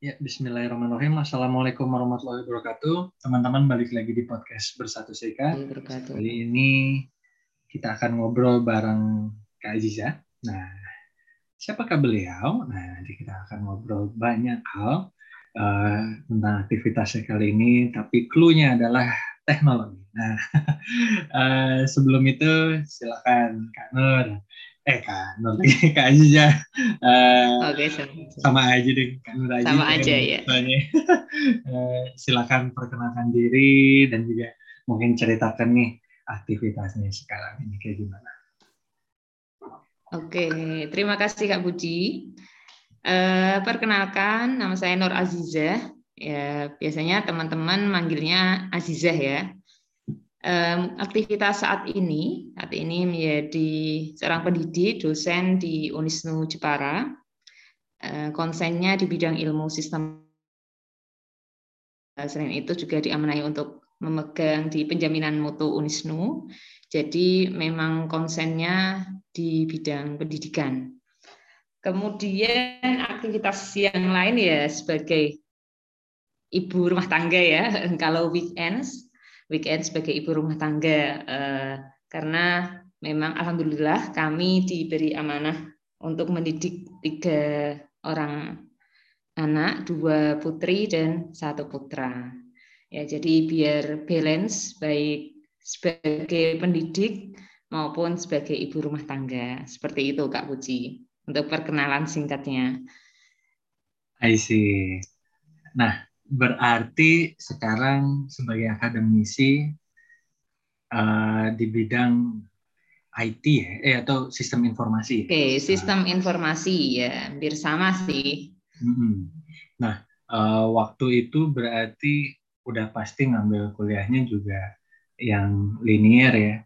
Ya, Bismillahirrahmanirrahim. Assalamualaikum warahmatullahi wabarakatuh. Teman-teman balik lagi di podcast Bersatu Seka. Kali ini kita akan ngobrol bareng Kak Aziza. Nah, siapakah beliau? Nah, nanti kita akan ngobrol banyak hal uh, tentang aktivitasnya kali ini, tapi clue-nya adalah teknologi. Nah, uh, sebelum itu silakan Kak Nur eh kan nanti kak aja uh, oke okay, sama, sama aja deh kan aja sama aja ya uh, silakan perkenalkan diri dan juga mungkin ceritakan nih aktivitasnya sekarang ini kayak gimana. Oke terima kasih kak Puji. Uh, perkenalkan nama saya Nur Azizah ya biasanya teman-teman manggilnya Azizah ya um, aktivitas saat ini saat ini menjadi seorang pendidik dosen di Unisnu Jepara. Uh, konsennya di bidang ilmu sistem. Selain itu juga diamanai untuk memegang di penjaminan mutu Unisnu. Jadi memang konsennya di bidang pendidikan. Kemudian aktivitas yang lain ya sebagai ibu rumah tangga ya kalau weekends weekend sebagai ibu rumah tangga eh, karena memang alhamdulillah kami diberi amanah untuk mendidik tiga orang anak, dua putri dan satu putra. Ya, jadi biar balance baik sebagai pendidik maupun sebagai ibu rumah tangga. Seperti itu Kak Puji untuk perkenalan singkatnya. I see. Nah, berarti sekarang sebagai akademisi uh, di bidang IT ya, eh atau sistem informasi. Oke, okay, sistem uh, informasi ya, hampir sama sih. Nah, uh, waktu itu berarti udah pasti ngambil kuliahnya juga yang linear ya,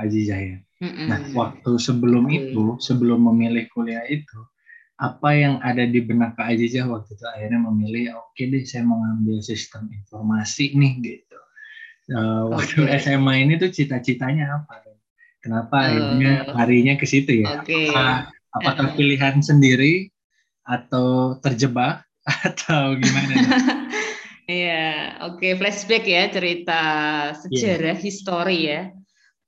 Aziza ya. Mm -mm. Nah, waktu sebelum okay. itu, sebelum memilih kuliah itu, apa yang ada di benak Kak Aziza waktu itu akhirnya memilih oke okay deh saya mau ngambil sistem informasi nih gitu. Uh, waktu okay. SMA ini tuh cita-citanya apa? Kenapa uh, akhirnya larinya ke situ ya? Okay. Apa, apakah uh, pilihan sendiri atau terjebak atau gimana? Iya, oke okay. flashback ya cerita sejarah yeah. histori ya.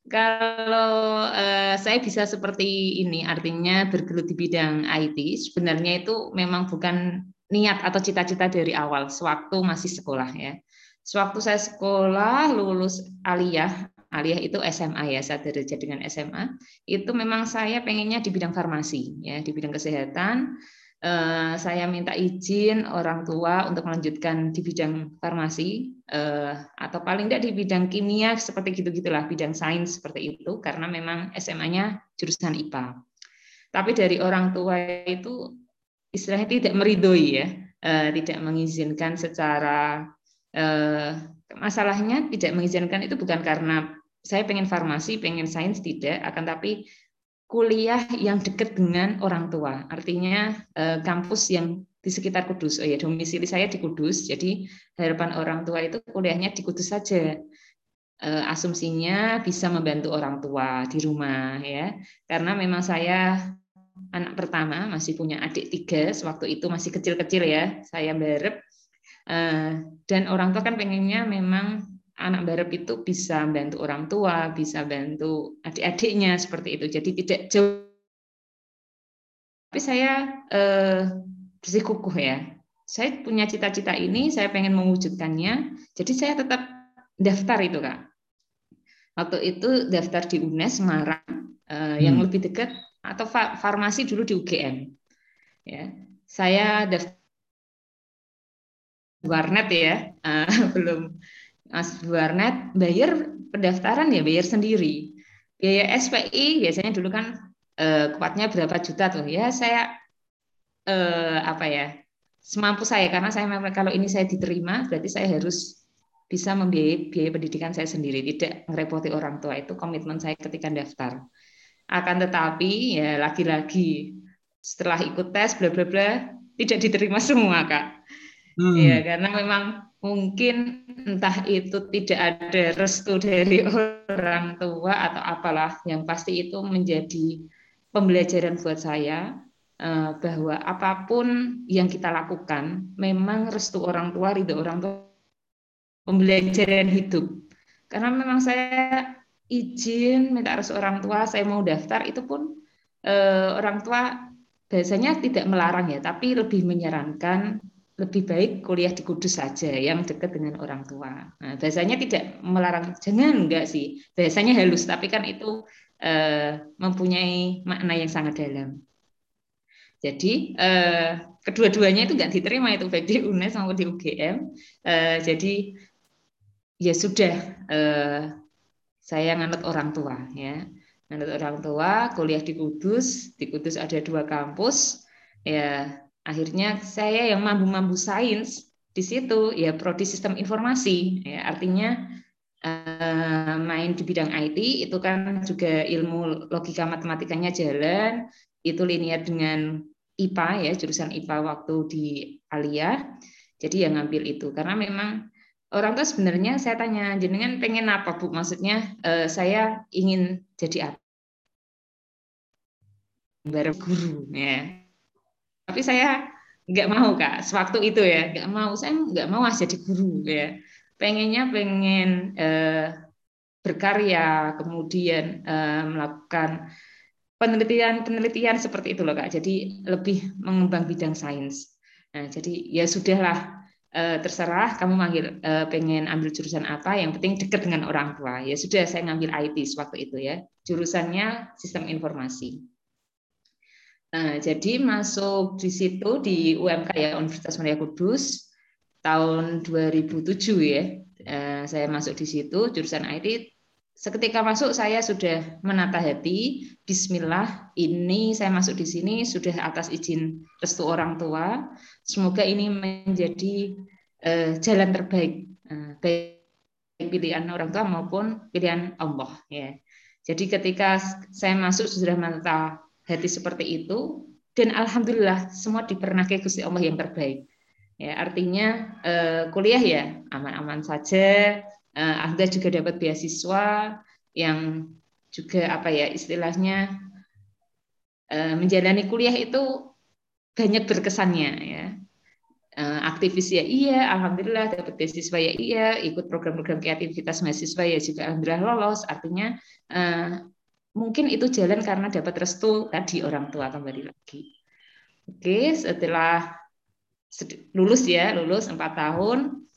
Kalau uh, saya bisa seperti ini, artinya bergelut di bidang IT, sebenarnya itu memang bukan niat atau cita-cita dari awal, sewaktu masih sekolah ya. Sewaktu saya sekolah, lulus aliyah, aliyah itu SMA ya, saya derajat dengan SMA, itu memang saya pengennya di bidang farmasi, ya, di bidang kesehatan, Eh, saya minta izin orang tua untuk melanjutkan di bidang farmasi eh, atau paling tidak di bidang kimia seperti gitu gitulah bidang sains seperti itu karena memang SMA-nya jurusan IPA. Tapi dari orang tua itu istilahnya tidak meridoi ya, eh, tidak mengizinkan secara masalahnya tidak mengizinkan itu bukan karena saya pengen farmasi, pengen sains tidak, akan tapi kuliah yang dekat dengan orang tua. Artinya eh, kampus yang di sekitar Kudus. Oh ya, domisili saya di Kudus. Jadi harapan orang tua itu kuliahnya di Kudus saja. Eh, asumsinya bisa membantu orang tua di rumah ya. Karena memang saya anak pertama, masih punya adik tiga, sewaktu itu masih kecil-kecil ya, saya barep. Eh, dan orang tua kan pengennya memang anak barep itu bisa bantu orang tua, bisa bantu adik-adiknya seperti itu. Jadi tidak jauh. Tapi saya eh, bersikukuh ya. Saya punya cita-cita ini, saya pengen mewujudkannya. Jadi saya tetap daftar itu kak. Waktu itu daftar di UNES Semarang eh, yang hmm. lebih dekat atau farmasi dulu di UGM. Ya, saya daftar warnet ya, uh, belum Mas Warnet bayar pendaftaran ya bayar sendiri. Biaya SPI biasanya dulu kan eh, kuatnya berapa juta tuh. Ya saya eh, apa ya semampu saya karena saya kalau ini saya diterima berarti saya harus bisa membiayai biaya pendidikan saya sendiri. Tidak merepoti orang tua itu komitmen saya ketika daftar. Akan tetapi ya lagi-lagi setelah ikut tes bla bla bla tidak diterima semua kak hmm. ya karena memang mungkin entah itu tidak ada restu dari orang tua atau apalah yang pasti itu menjadi pembelajaran buat saya eh, bahwa apa pun yang kita lakukan memang restu orang tua, ridho orang tua pembelajaran hidup. Karena memang saya izin minta restu orang tua, saya mau daftar itu pun eh, orang tua biasanya tidak melarang ya, tapi lebih menyarankan lebih baik kuliah di Kudus saja yang dekat dengan orang tua. Nah, biasanya tidak melarang, jangan enggak sih. Biasanya halus, tapi kan itu eh, mempunyai makna yang sangat dalam. Jadi eh, kedua-duanya itu enggak diterima itu baik di UNES maupun di UGM. Eh, jadi ya sudah eh, saya nganut orang tua ya, nganut orang tua, kuliah di Kudus. Di Kudus ada dua kampus ya akhirnya saya yang mampu-mampu sains di situ ya prodi sistem informasi. Ya artinya uh, main di bidang IT itu kan juga ilmu logika matematikanya jalan itu linear dengan IPA ya jurusan IPA waktu di Alia. Jadi yang ngambil itu. Karena memang orang tua sebenarnya saya tanya jenengan pengen apa bu? Maksudnya uh, saya ingin jadi apa? Bareng guru ya tapi saya nggak mau kak. Sewaktu itu ya nggak mau. Saya nggak mau jadi guru ya. Pengennya pengen eh, berkarya kemudian eh, melakukan penelitian-penelitian seperti itu loh kak. Jadi lebih mengembang bidang sains. Nah jadi ya sudahlah eh, terserah kamu manggil eh, pengen ambil jurusan apa yang penting dekat dengan orang tua. Ya sudah saya ngambil IT waktu itu ya. Jurusannya sistem informasi Nah, jadi masuk di situ di UMK ya Universitas Muria Kudus tahun 2007 ya. Eh, saya masuk di situ jurusan IT. Seketika masuk saya sudah menata hati, Bismillah, ini saya masuk di sini sudah atas izin restu orang tua. Semoga ini menjadi eh, jalan terbaik eh, baik pilihan orang tua maupun pilihan Allah ya. Jadi ketika saya masuk sudah menata hati seperti itu dan alhamdulillah semua dipernakai Gusti Allah yang terbaik. Ya, artinya eh, kuliah ya aman-aman saja. Eh, Anda juga dapat beasiswa yang juga apa ya istilahnya eh, menjalani kuliah itu banyak berkesannya ya. Eh, aktivis ya iya, alhamdulillah dapat beasiswa ya iya, ikut program-program kreativitas mahasiswa ya juga alhamdulillah lolos. Artinya eh, mungkin itu jalan karena dapat restu tadi orang tua kembali lagi. Oke, setelah lulus ya, lulus empat tahun,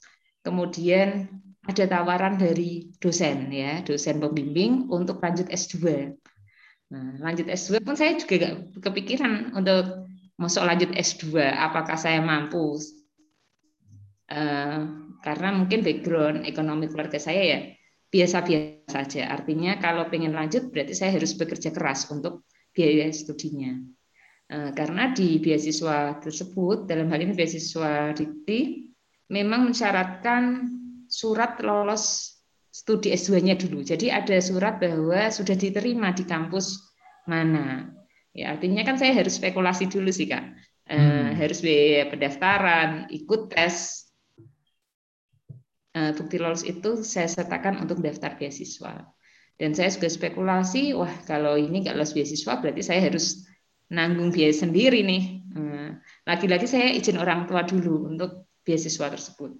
kemudian ada tawaran dari dosen ya, dosen pembimbing untuk lanjut S2. Nah, lanjut S2 pun saya juga gak kepikiran untuk masuk lanjut S2, apakah saya mampu? Uh, karena mungkin background ekonomi keluarga saya ya biasa-biasa saja. Artinya kalau pengen lanjut berarti saya harus bekerja keras untuk biaya studinya. Eh, karena di beasiswa tersebut, dalam hal ini beasiswa dikti, memang mensyaratkan surat lolos studi S2-nya dulu. Jadi ada surat bahwa sudah diterima di kampus mana. Ya, artinya kan saya harus spekulasi dulu sih, Kak. Eh, hmm. harus biaya pendaftaran, ikut tes Eh, bukti lolos itu saya sertakan untuk daftar beasiswa. Dan saya juga spekulasi, wah kalau ini nggak lolos beasiswa berarti saya harus nanggung biaya sendiri nih. Eh, lagi-lagi saya izin orang tua dulu untuk beasiswa tersebut.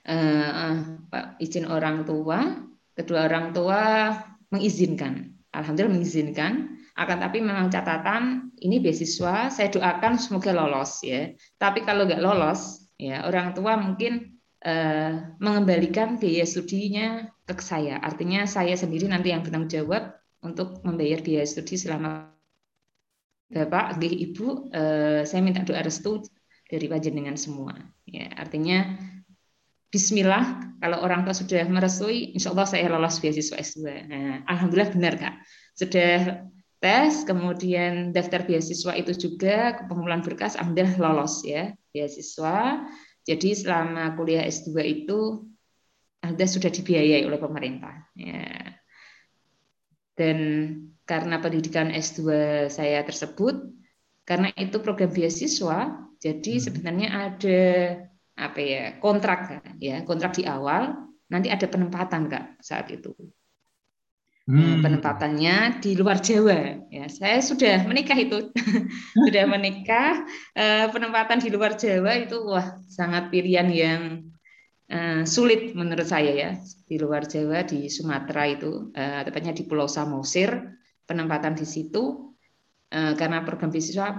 Uh, Pak, izin orang tua, kedua orang tua mengizinkan. Alhamdulillah mengizinkan. Akan tapi memang catatan ini beasiswa, saya doakan semoga lolos ya. Tapi kalau nggak lolos, ya orang tua mungkin Eh, mengembalikan biaya studinya ke saya. Artinya saya sendiri nanti yang bertanggung jawab untuk membayar biaya studi selama Bapak, Ibu, eh, saya minta doa restu dari panjenengan semua. Ya, artinya Bismillah, kalau orang tua sudah merestui, insya Allah saya lolos beasiswa S2. Nah, Alhamdulillah benar Kak. Sudah tes, kemudian daftar beasiswa itu juga, pengumpulan berkas, Alhamdulillah lolos ya beasiswa. Jadi selama kuliah S2 itu Anda sudah dibiayai oleh pemerintah. Ya. Dan karena pendidikan S2 saya tersebut, karena itu program beasiswa, jadi hmm. sebenarnya ada apa ya kontrak ya kontrak di awal, nanti ada penempatan kak saat itu. Hmm. Penempatannya di luar Jawa. Ya, saya sudah menikah itu, sudah menikah. Eh, penempatan di luar Jawa itu wah sangat pilihan yang uh, sulit menurut saya ya. Di luar Jawa di Sumatera itu, tepatnya di Pulau Samosir, penempatan di situ karena program beasiswa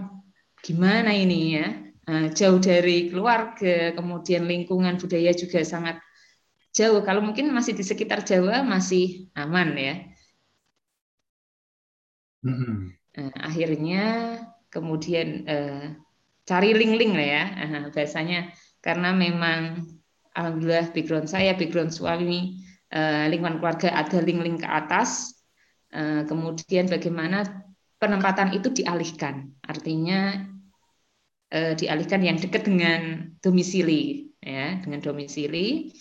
gimana ini ya, uh, jauh dari keluarga, kemudian lingkungan budaya juga sangat jauh. Kalau mungkin masih di sekitar Jawa masih aman ya Nah, akhirnya kemudian eh, cari link-link lah ya. Bahasanya karena memang alhamdulillah background saya background suami eh, lingkungan keluarga ada link-link ke atas. Eh, kemudian bagaimana penempatan itu dialihkan. Artinya eh, dialihkan yang dekat dengan domisili ya dengan domisili.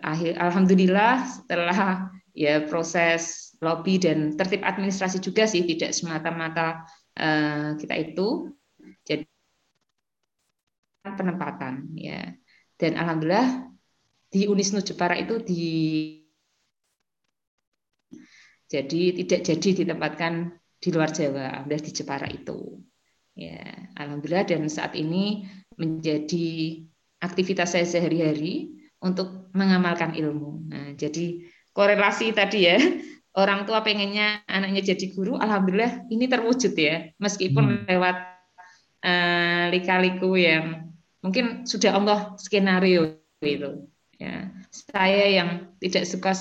Akhir alhamdulillah setelah ya proses lobby dan tertib administrasi juga sih tidak semata-mata uh, kita itu. Jadi penempatan ya. Dan alhamdulillah di Unisnu Jepara itu di jadi tidak jadi ditempatkan di luar Jawa alhamdulillah di Jepara itu. Ya alhamdulillah dan saat ini menjadi aktivitas saya sehari-hari untuk mengamalkan ilmu. Nah jadi korelasi tadi ya orang tua pengennya anaknya jadi guru, alhamdulillah ini terwujud ya, meskipun hmm. lewat uh, lika-liku yang mungkin sudah Allah skenario itu. Ya, saya yang tidak suka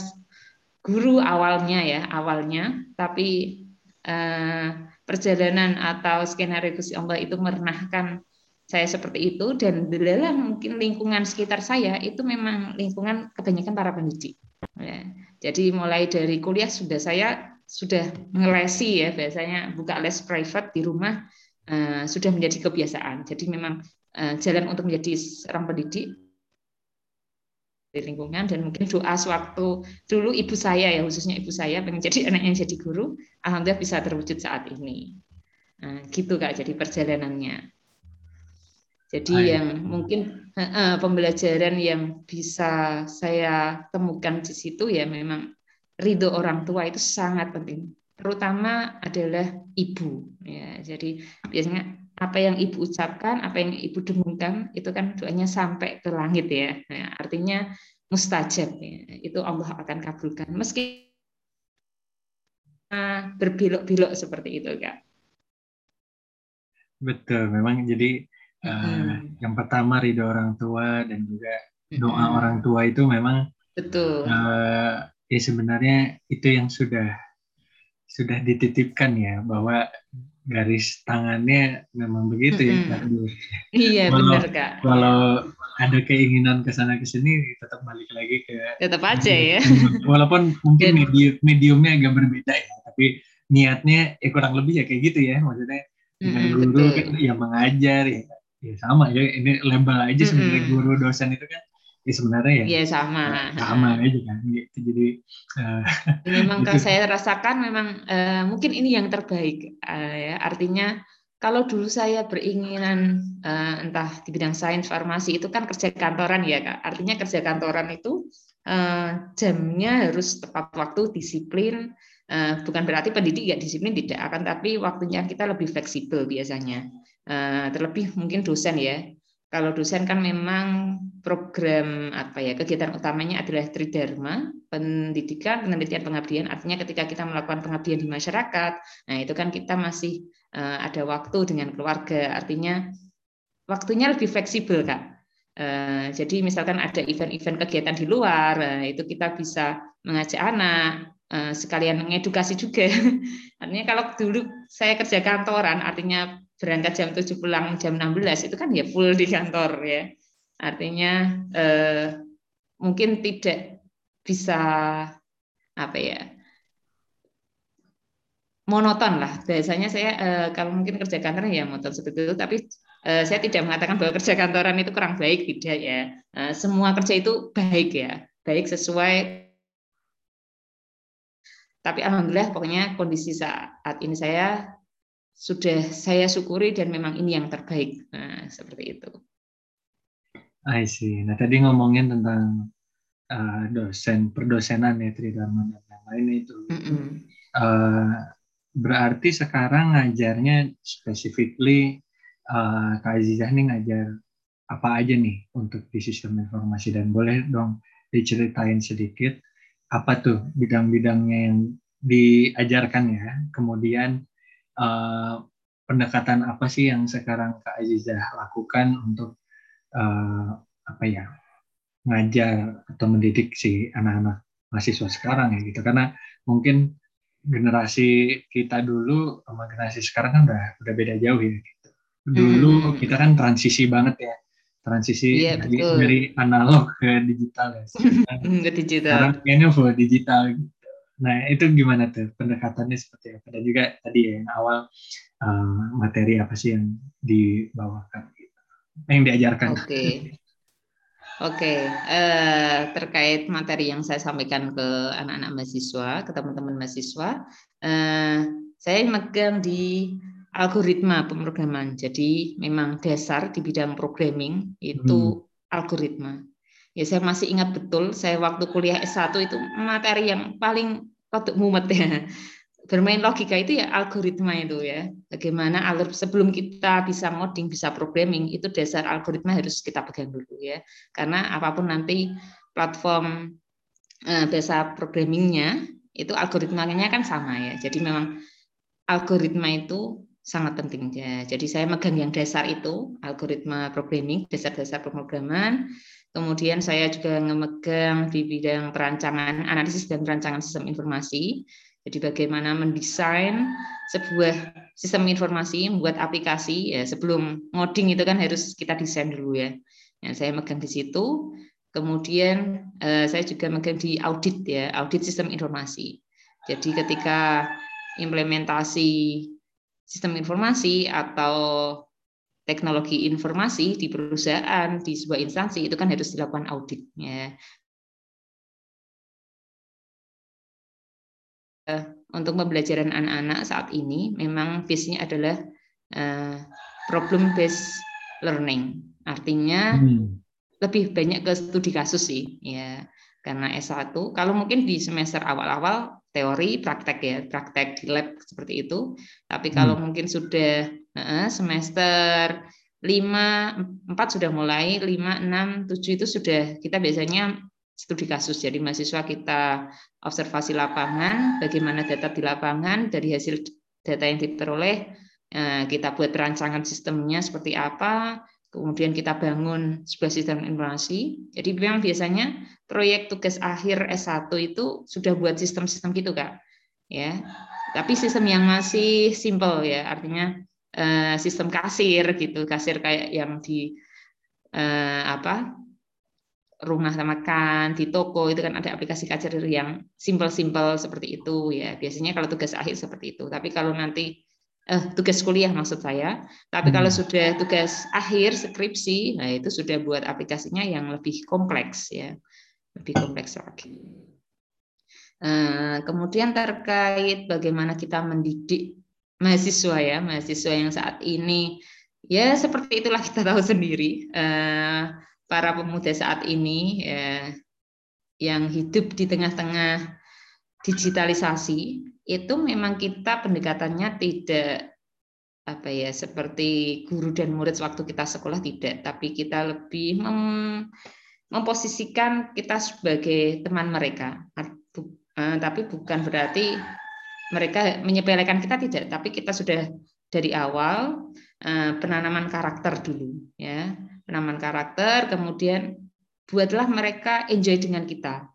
guru awalnya ya awalnya, tapi uh, perjalanan atau skenario Gusti Allah itu merenahkan saya seperti itu dan dalam mungkin lingkungan sekitar saya itu memang lingkungan kebanyakan para pendidik. Ya jadi mulai dari kuliah sudah saya sudah ngelesi ya biasanya buka les private di rumah uh, sudah menjadi kebiasaan. Jadi memang uh, jalan untuk menjadi seorang pendidik di lingkungan dan mungkin doa sewaktu dulu ibu saya ya khususnya ibu saya pengen jadi anak yang jadi guru alhamdulillah bisa terwujud saat ini nah, gitu kak jadi perjalanannya jadi Hai. yang mungkin uh, pembelajaran yang bisa saya temukan di situ ya memang ridho orang tua itu sangat penting. Terutama adalah ibu. Ya, jadi biasanya apa yang ibu ucapkan, apa yang ibu dengungkan itu kan doanya sampai ke langit ya. ya artinya mustajab ya. Itu Allah akan kabulkan. Meski berbelok-belok seperti itu, Kak. Betul, memang jadi hmm. yang pertama ridho orang tua dan juga doa hmm. orang tua itu memang betul uh, ya sebenarnya itu yang sudah sudah dititipkan ya bahwa garis tangannya memang begitu ya Kak. Iya benar Kak. Kalau ada keinginan ke sana ke sini tetap balik lagi ke tetap aja ya. Walaupun mungkin medium mediumnya agak berbeda ya, tapi niatnya ya kurang lebih ya kayak gitu ya maksudnya dengan mm, guru betul. kan ya mengajar ya ya sama ya ini label aja sebenarnya mm-hmm. guru dosen itu kan ya sebenarnya ya. Iya sama. Sama aja kan gitu. Jadi uh, memang kalau saya rasakan memang uh, mungkin ini yang terbaik uh, ya. Artinya kalau dulu saya beringinan uh, entah di bidang sains farmasi itu kan kerja kantoran ya kak. Artinya kerja kantoran itu uh, jamnya harus tepat waktu disiplin uh, bukan berarti pendidik ya disiplin tidak akan tapi waktunya kita lebih fleksibel biasanya terlebih mungkin dosen ya. Kalau dosen kan memang program apa ya kegiatan utamanya adalah tridharma, pendidikan, penelitian, pengabdian. Artinya ketika kita melakukan pengabdian di masyarakat, nah itu kan kita masih eh, ada waktu dengan keluarga. Artinya waktunya lebih fleksibel kak. Eh, jadi misalkan ada event-event kegiatan di luar, itu kita bisa mengajak anak, sekalian mengedukasi juga. Artinya kalau dulu saya kerja kantoran, artinya berangkat jam 7 pulang jam 16 itu kan ya full di kantor ya. Artinya eh, mungkin tidak bisa apa ya monoton lah. Biasanya saya eh, kalau mungkin kerja kantor ya monoton seperti itu, tapi eh, saya tidak mengatakan bahwa kerja kantoran itu kurang baik tidak ya. Eh, semua kerja itu baik ya, baik sesuai. Tapi alhamdulillah pokoknya kondisi saat ini saya sudah saya syukuri dan memang ini yang terbaik. Nah, seperti itu. I see. Nah, tadi ngomongin tentang uh, dosen perdosenan ya Tridharma dan lain-lain itu. Mm -hmm. uh, berarti sekarang ngajarnya specifically uh, Kak Azizah nih ngajar apa aja nih untuk di sistem informasi dan boleh dong diceritain sedikit apa tuh bidang-bidangnya yang diajarkan ya. Kemudian uh, pendekatan apa sih yang sekarang Kak Azizah lakukan untuk uh, apa ya ngajar atau mendidik si anak-anak mahasiswa sekarang ya gitu karena mungkin generasi kita dulu sama generasi sekarang kan udah udah beda jauh ya gitu. Dulu hmm. kita kan transisi banget ya transisi iya, dari, dari analog ke digital ya. Sekarang, ke digital. Sekarang kayaknya full digital gitu. Nah, itu gimana tuh pendekatannya seperti apa? Dan juga tadi ya, yang awal uh, materi apa sih yang dibawakan gitu. Yang diajarkan. Oke. Okay. Oke, okay. uh, terkait materi yang saya sampaikan ke anak-anak mahasiswa, ke teman-teman mahasiswa, uh, saya megang di algoritma pemrograman. Jadi memang dasar di bidang programming itu hmm. algoritma. Ya saya masih ingat betul, saya waktu kuliah S1 itu materi yang paling untuk mumet ya. Bermain logika itu ya algoritma itu ya. Bagaimana alur sebelum kita bisa ngoding, bisa programming, itu dasar algoritma harus kita pegang dulu ya. Karena apa pun nanti platform eh, programmingnya itu algoritmanya kan sama ya. Jadi memang algoritma itu sangat penting ya. Jadi saya megang yang dasar itu algoritma programming, dasar-dasar pemrograman. Kemudian saya juga memegang di bidang perancangan, analisis dan perancangan sistem informasi. Jadi bagaimana mendesain sebuah sistem informasi, membuat aplikasi. Ya, sebelum ngoding itu kan harus kita desain dulu ya. ya saya megang di situ. Kemudian eh, saya juga megang di audit ya, audit sistem informasi. Jadi ketika implementasi sistem informasi atau teknologi informasi di perusahaan, di sebuah instansi itu kan harus dilakukan auditnya. Eh, untuk pembelajaran anak-anak saat ini memang base-nya adalah eh, problem based learning. Artinya hmm. lebih banyak ke studi kasus sih, ya. Karena S1 kalau mungkin di semester awal-awal teori praktek ya, praktek di lab seperti itu. Tapi kalau hmm. mungkin sudah semester 5, 4 sudah mulai, 5, 6, 7 itu sudah kita biasanya studi kasus. Jadi mahasiswa kita observasi lapangan, bagaimana data di lapangan, dari hasil data yang diperoleh, eh, kita buat perancangan sistemnya seperti apa, kemudian kita bangun sebuah sistem informasi. Jadi memang biasanya proyek tugas akhir S1 itu sudah buat sistem-sistem gitu, Kak. Ya. Tapi sistem yang masih simple ya, artinya eh, sistem kasir gitu, kasir kayak yang di eh, apa? rumah makan di toko itu kan ada aplikasi kasir yang simple-simple seperti itu ya. Biasanya kalau tugas akhir seperti itu. Tapi kalau nanti eh, tugas kuliah maksud saya. Tapi hmm. kalau sudah tugas akhir skripsi, nah itu sudah buat aplikasinya yang lebih kompleks ya, lebih kompleks lagi. Eh, kemudian terkait bagaimana kita mendidik mahasiswa ya, mahasiswa yang saat ini ya seperti itulah kita tahu sendiri eh, para pemuda saat ini ya, yang hidup di tengah-tengah digitalisasi itu memang kita pendekatannya tidak apa ya seperti guru dan murid waktu kita sekolah tidak, tapi kita lebih mem, memposisikan kita sebagai teman mereka. Eh, tapi bukan berarti mereka menyepelekan kita tidak, tapi kita sudah dari awal eh, penanaman karakter dulu ya, penanaman karakter, kemudian buatlah mereka enjoy dengan kita.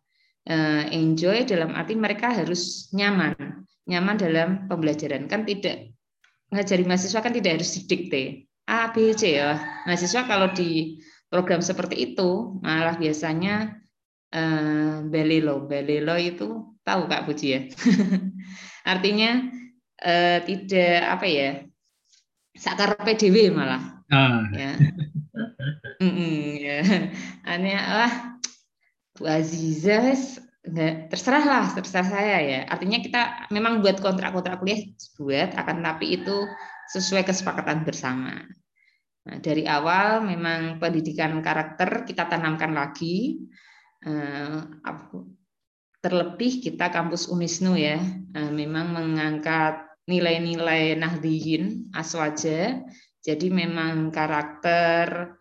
Eh, enjoy dalam arti mereka harus nyaman, nyaman dalam pembelajaran. Kan tidak ngajari mahasiswa kan tidak harus didikte A, B, C ya. Mahasiswa kalau di program seperti itu malah biasanya eh, belelo. Belelo itu tahu Kak Puji ya. Artinya eh, tidak apa ya sakar PDW malah. Ah. Ya. Mm -mm, ya. Aneh, wah Bu Aziza nggak terserah lah terserah saya ya artinya kita memang buat kontrak-kontrak kuliah buat akan tapi itu sesuai kesepakatan bersama nah, dari awal memang pendidikan karakter kita tanamkan lagi Eh, terlebih kita kampus Unisnu ya, eh, memang mengangkat nilai-nilai Nahdiyin Aswaja. Jadi memang karakter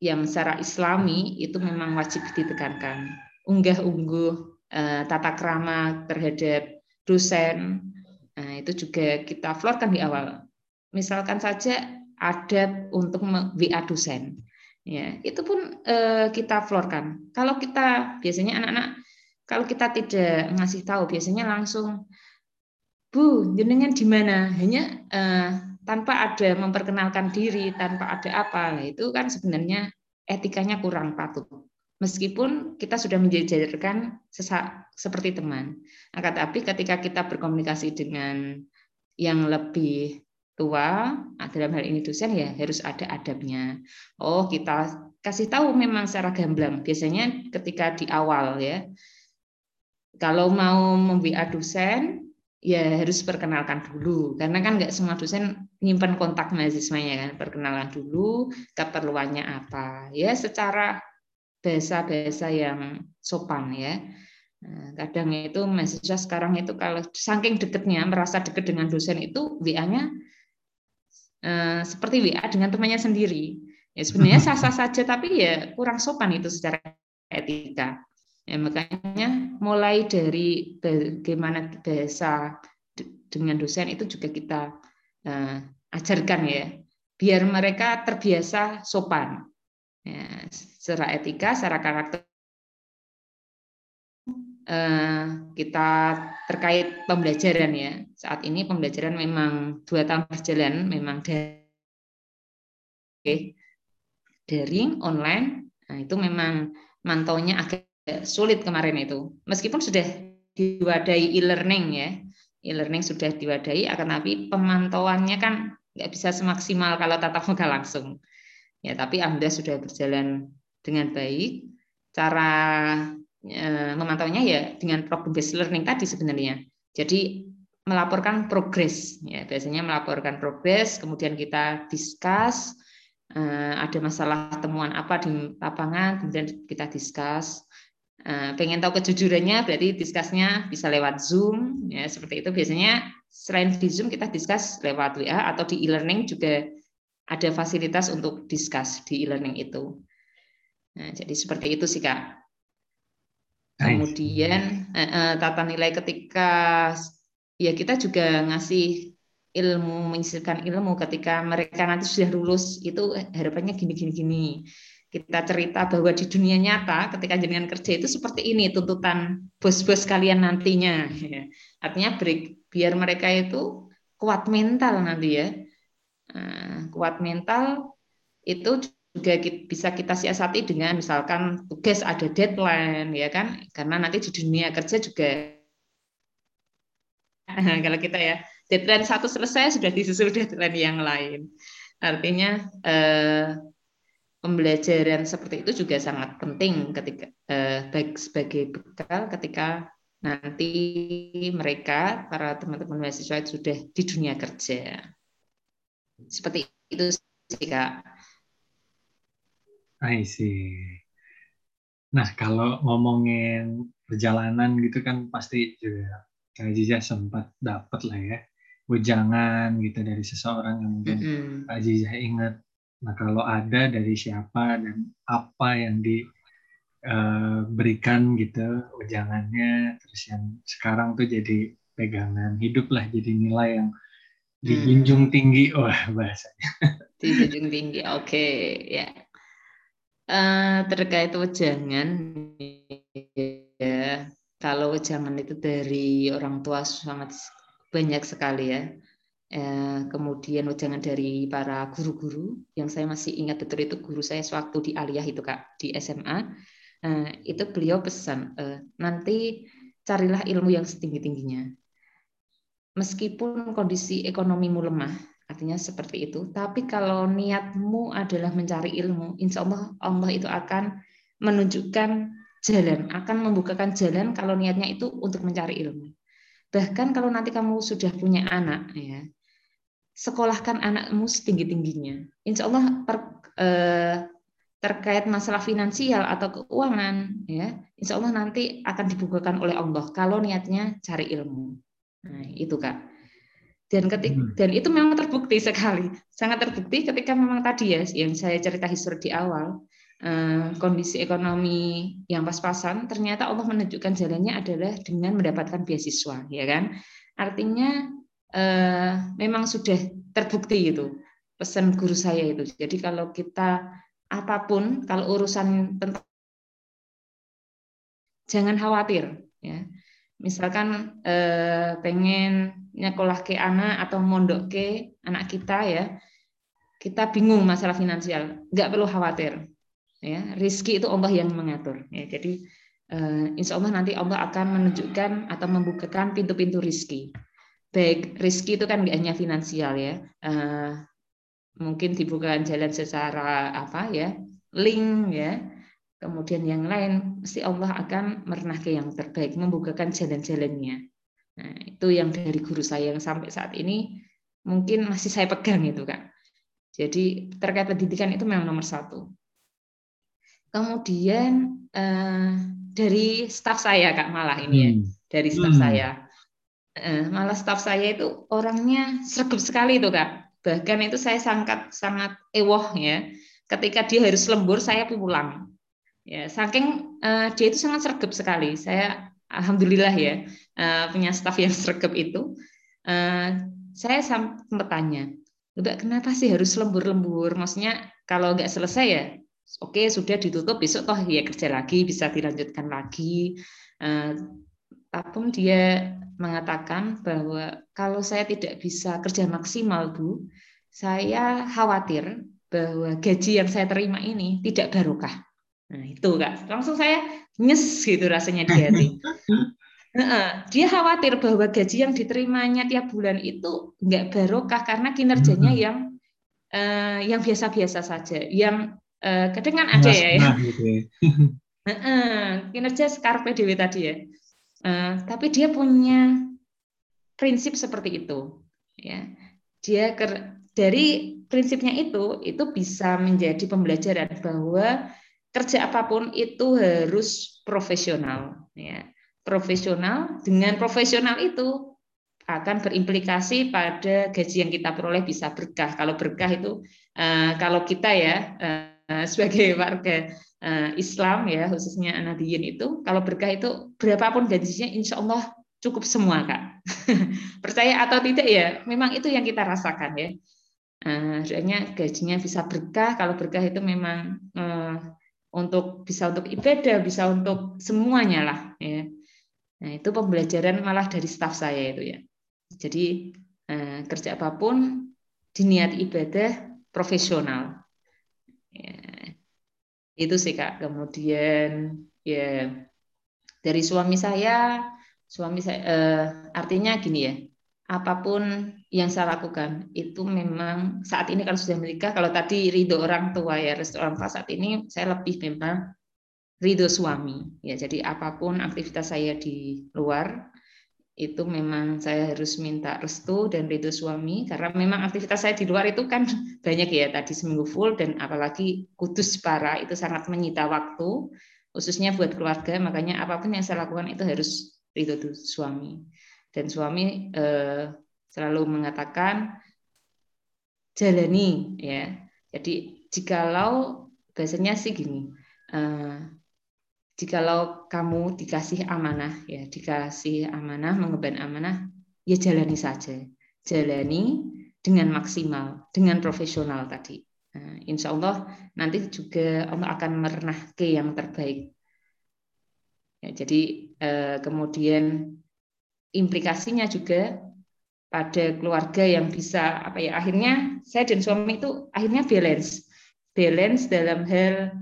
yang secara Islami itu memang wajib ditekankan. Unggah-ungguh eh, tata krama terhadap dosen, nah, itu juga kita florkan di awal. Misalkan saja adab untuk WA dosen ya itu pun kita florkan kalau kita biasanya anak-anak kalau kita tidak ngasih tahu biasanya langsung bu jenengan di mana hanya eh, tanpa ada memperkenalkan diri tanpa ada apa nah, itu kan sebenarnya etikanya kurang patut meskipun kita sudah menjajarkan sesak, seperti teman akan tapi ketika kita berkomunikasi dengan yang lebih tua, nah, dalam hal ini dosen ya harus ada adabnya. Oh, kita kasih tahu memang secara gamblang. Biasanya ketika di awal ya. Kalau mau membiak dosen, ya harus perkenalkan dulu. Karena kan nggak semua dosen nyimpan kontak mahasiswanya kan. Perkenalan dulu, keperluannya apa. Ya secara bahasa-bahasa yang sopan ya. Nah, kadang itu mahasiswa sekarang itu kalau saking deketnya merasa deket dengan dosen itu WA-nya Eh, seperti WA dengan temannya sendiri. Ya sebenarnya sah-sah saja tapi ya kurang sopan itu secara etika. Ya, makanya mulai dari bagaimana bahasa dengan dosen itu juga kita uh, ajarkan ya, biar mereka terbiasa sopan. Ya, secara etika, secara karakter Eh, kita terkait pembelajaran ya. Saat ini pembelajaran memang dua tahun berjalan, memang dari daring, online. Nah, itu memang mantaunya agak sulit kemarin itu. Meskipun sudah diwadahi e-learning ya, e-learning sudah diwadahi, akan tapi pemantauannya kan nggak bisa semaksimal kalau tatap muka langsung. Ya, tapi Anda sudah berjalan dengan baik. Cara Eh, memantaunya ya dengan based learning tadi sebenarnya. Jadi melaporkan progres ya biasanya melaporkan progres kemudian kita discuss eh, ada masalah temuan apa di lapangan kemudian kita discuss eh, pengen tahu kejujurannya berarti discussnya bisa lewat zoom ya seperti itu. Biasanya selain di zoom kita discuss lewat wa atau di e-learning juga ada fasilitas untuk discuss di e-learning itu. Nah, jadi seperti itu sih kak. Kemudian eh, tata nilai ketika ya kita juga ngasih ilmu mengisikan ilmu ketika mereka nanti sudah lulus itu harapannya gini gini gini kita cerita bahwa di dunia nyata ketika jenengan kerja itu seperti ini tuntutan bos-bos kalian nantinya. Artinya break, biar mereka itu kuat mental nanti ya. Kuat mental itu juga bisa kita siasati dengan misalkan tugas ada deadline ya kan? Karena nanti di dunia kerja juga kalau kita ya deadline satu selesai sudah disusul deadline yang lain. Artinya eh, pembelajaran seperti itu juga sangat penting ketika eh, baik sebagai bekal ketika nanti mereka para teman-teman mahasiswa sudah di dunia kerja seperti itu sih kak I see. Nah, kalau ngomongin perjalanan gitu kan pasti juga Kak Aziza sempat dapat lah ya ujangan gitu dari seseorang yang mungkin mm -hmm. Aziza ingat. Nah, kalau ada dari siapa dan apa yang diberikan uh, gitu ujangannya, terus yang sekarang tuh jadi pegangan hidup lah, jadi nilai yang dijunjung mm. tinggi, wah bahasanya. Dijunjung tinggi, oke okay. ya. Yeah Uh, terkait wejangan ya kalau wejangan itu dari orang tua sangat banyak sekali ya uh, kemudian wejangan dari para guru-guru yang saya masih ingat betul itu guru saya sewaktu di aliyah itu kak di SMA eh, itu beliau pesan uh, nanti carilah ilmu yang setinggi tingginya meskipun kondisi ekonomimu lemah Artinya seperti itu. Tapi kalau niatmu adalah mencari ilmu, insya Allah Allah itu akan menunjukkan jalan, akan membukakan jalan kalau niatnya itu untuk mencari ilmu. Bahkan kalau nanti kamu sudah punya anak, ya sekolahkan anakmu setinggi tingginya. Insya Allah per, eh, terkait masalah finansial atau keuangan ya insya Allah nanti akan dibukakan oleh Allah kalau niatnya cari ilmu nah itu kak dan ketik hmm. dan itu memang terbukti sekali sangat terbukti ketika memang tadi ya yang saya cerita histori di awal eh, kondisi ekonomi yang pas-pasan ternyata Allah menunjukkan jalannya adalah dengan mendapatkan beasiswa ya kan artinya eh, memang sudah terbukti itu pesan guru saya itu. Jadi kalau kita apa pun kalau urusan tentang jangan khawatir ya. Misalkan eh, pengen nyekolah ke anak atau mondok ke anak kita ya kita bingung masalah finansial nggak perlu khawatir ya. Rizki itu Allah yang mengatur ya. Jadi eh, insya Allah nanti Allah akan menunjukkan atau membukakan pintu-pintu rizki baik rizki itu kan nggak hanya finansial ya. Eh, mungkin dibukakan jalan secara apa ya link ya. Kemudian yang lain mesti Allah akan ke yang terbaik membukakan jalan-jalannya. Nah, itu yang dari guru saya yang sampai saat ini mungkin masih saya pegang itu kak. Jadi terkait pendidikan itu memang nomor satu. Kemudian eh, dari staf saya kak malah ini ya. Hmm. dari staf hmm. saya malah staf saya itu orangnya sergup sekali itu kak. Bahkan itu saya sangat sangat ewoh ya. Ketika dia harus lembur saya pulang. Ya saking uh, dia itu sangat sergap sekali. Saya alhamdulillah ya uh, punya staf yang sergap itu. Uh, saya sempat tanya udah kenapa sih harus lembur-lembur? Maksudnya kalau nggak selesai ya oke sudah ditutup besok toh ya kerja lagi bisa dilanjutkan lagi tapi dia mengatakan bahwa kalau saya tidak bisa kerja maksimal, Bu, saya khawatir bahwa gaji yang saya terima ini tidak barokah. Nah, itu Kak. Langsung saya nyes gitu rasanya di hati. dia khawatir bahwa gaji yang diterimanya tiap bulan itu enggak barokah karena kinerjanya yang uh, yang biasa-biasa saja. Yang uh, kadang kan ada ya, ya. Gitu ya. kinerja skarpe dewi tadi ya. Uh, tapi dia punya prinsip seperti itu, ya. Dia ker, dari prinsipnya itu itu bisa menjadi pembelajaran bahwa kerja apa pun itu harus profesional, ya. Profesional dengan profesional itu akan berimplikasi pada gaji yang kita peroleh bisa berkah. Kalau berkah itu uh, kalau kita ya uh, sebagai warga uh, Islam ya khususnya Anadiyin itu kalau berkah itu berapapun gajinya insya Allah cukup semua kak. Percaya atau tidak ya memang itu yang kita rasakan ya. Uh, gajinya bisa berkah kalau berkah itu memang untuk bisa untuk ibadah bisa untuk semuanya lah ya. Nah itu pembelajaran malah dari staf saya itu ya. Jadi kerja apa pun diniat ibadah profesional itu sih kak. Kemudian ya dari suami saya suami saya eh, artinya gini ya apa pun yang saya lakukan itu memang saat ini kalau sudah menikah kalau tadi ridho orang tua ya tua saat ini saya lebih memang ridho suami. Ya jadi apa pun aktivitas saya di luar itu memang saya harus minta restu dan ridho suami karena memang aktivitas saya di luar itu kan banyak ya tadi seminggu full dan apalagi kudus para itu sangat menyita waktu khususnya buat keluarga. Makanya apa pun yang saya lakukan itu harus ridho suami. Dan suami eh, selalu mengatakan jalani ya. Jadi jikalau biasanya sih gini eh, jikalau kamu dikasih amanah ya dikasih amanah mengemban amanah ya jalani saja. Jalani dengan maksimal dengan profesional tadi. Nah, insya Allah nanti juga Allah akan merenah ke yang terbaik. Ya, jadi eh, kemudian implikasinya juga pada keluarga yang bisa apa ya akhirnya saya dan suami itu akhirnya balance. Balance dalam hal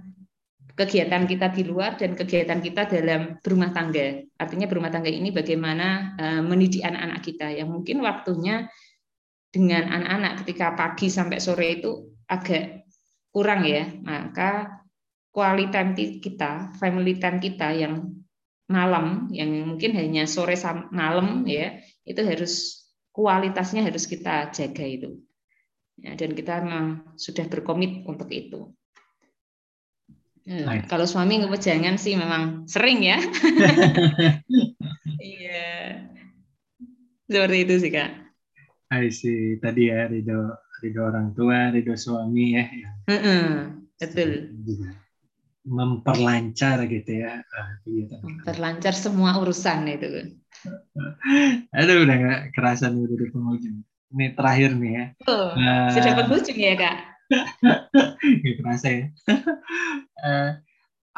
kegiatan kita di luar dan kegiatan kita dalam berumah tangga. Artinya berumah tangga ini bagaimana eh, mendidik anak-anak kita yang mungkin waktunya dengan anak-anak ketika pagi sampai sore itu agak kurang ya. Maka kualitas kita, family time kita yang malam yang mungkin hanya sore malam ya, itu harus kualitasnya harus kita jaga itu. Ya, dan kita memang sudah berkomit untuk itu. Hmm, kalau suami jangan sih memang sering ya. Iya. Seperti itu sih kak. I see. Tadi ya ridho ridho orang tua, ridho suami ya. Mm -hmm. Betul. Memperlancar gitu ya. Memperlancar semua urusan itu. Aduh udah gak kerasa nih udah di penghujung. Ini terakhir nih ya. Oh, uh, sudah penghujung ya kak. gak kerasa ya. uh,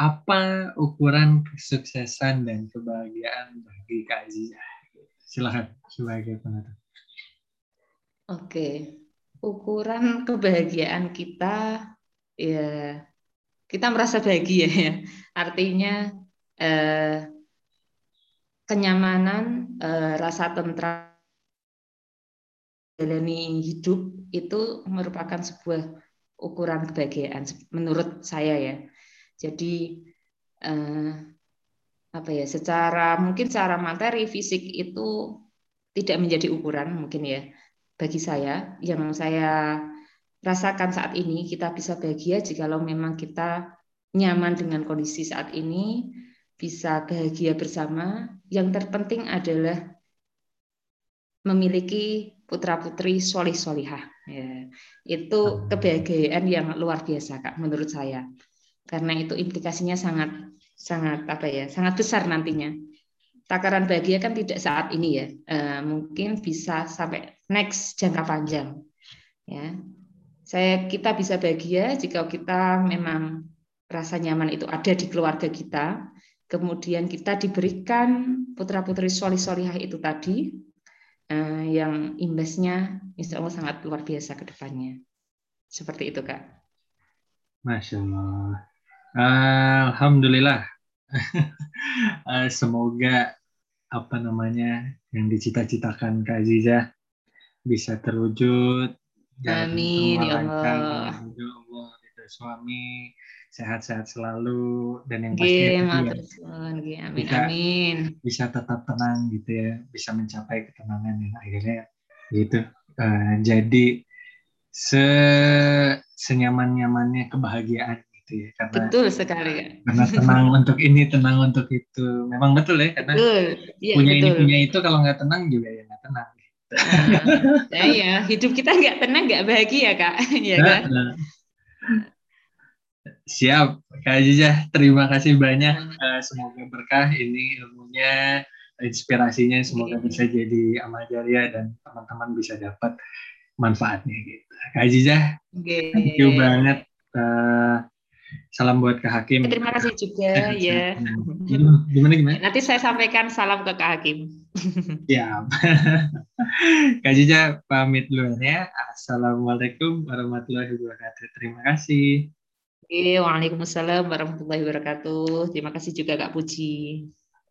apa ukuran kesuksesan dan kebahagiaan bagi Kak Aziza? Silahkan sebagai penutup. Oke, ukuran kebahagiaan kita ya kita merasa bahagia ya. Artinya eh, kenyamanan, eh, rasa tentram jalani hidup itu merupakan sebuah ukuran kebahagiaan menurut saya ya. Jadi eh, apa ya secara mungkin secara materi fisik itu tidak menjadi ukuran mungkin ya bagi saya yang saya rasakan saat ini kita bisa bahagia jikalau memang kita nyaman dengan kondisi saat ini bisa bahagia bersama yang terpenting adalah memiliki putra putri solih solihah. Ya. itu kebahagiaan yang luar biasa kak menurut saya. Karena itu implikasinya sangat sangat apa ya sangat besar nantinya. Takaran bahagia kan tidak saat ini ya. E, mungkin bisa sampai next jangka panjang. Ya. Saya kita bisa bahagia jika kita memang rasa nyaman itu ada di keluarga kita. Kemudian kita diberikan putra putri solih solihah itu tadi eh, yang imbasnya insya Allah sangat luar biasa ke depannya seperti itu kak Masya Allah Alhamdulillah. Eh, semoga apa namanya yang dicita-citakan Kak Aziza bisa terwujud. Amin ya Allah. Ya Allah, suami sehat-sehat selalu dan yang pasti ya, amin, bisa, amin. bisa tetap tenang gitu ya, bisa mencapai ketenangan yang akhirnya gitu. Uh, jadi se senyaman-nyamannya kebahagiaan gitu ya karena betul sekali ya. karena tenang untuk ini tenang untuk itu memang betul ya karena betul. Ya, punya betul. ini punya itu kalau nggak tenang juga ya nggak tenang nah, ya, ya hidup kita nggak tenang nggak bahagia kak ya nah, kan nah. Siap kak Aziza terima kasih banyak uh, semoga berkah ini ilmunya inspirasinya semoga bisa jadi amal jariah dan teman-teman bisa dapat manfaatnya gitu kak Aziza okay. thank you banget uh, Salam buat Kak Hakim. Terima kasih juga ya. Gimana gimana? Nanti saya sampaikan salam ke Kak Hakim. Ya. Kak Jija pamit dulu ya. Assalamualaikum warahmatullahi wabarakatuh. Terima kasih. Waalaikumsalam warahmatullahi wabarakatuh. Terima kasih juga Kak Puji.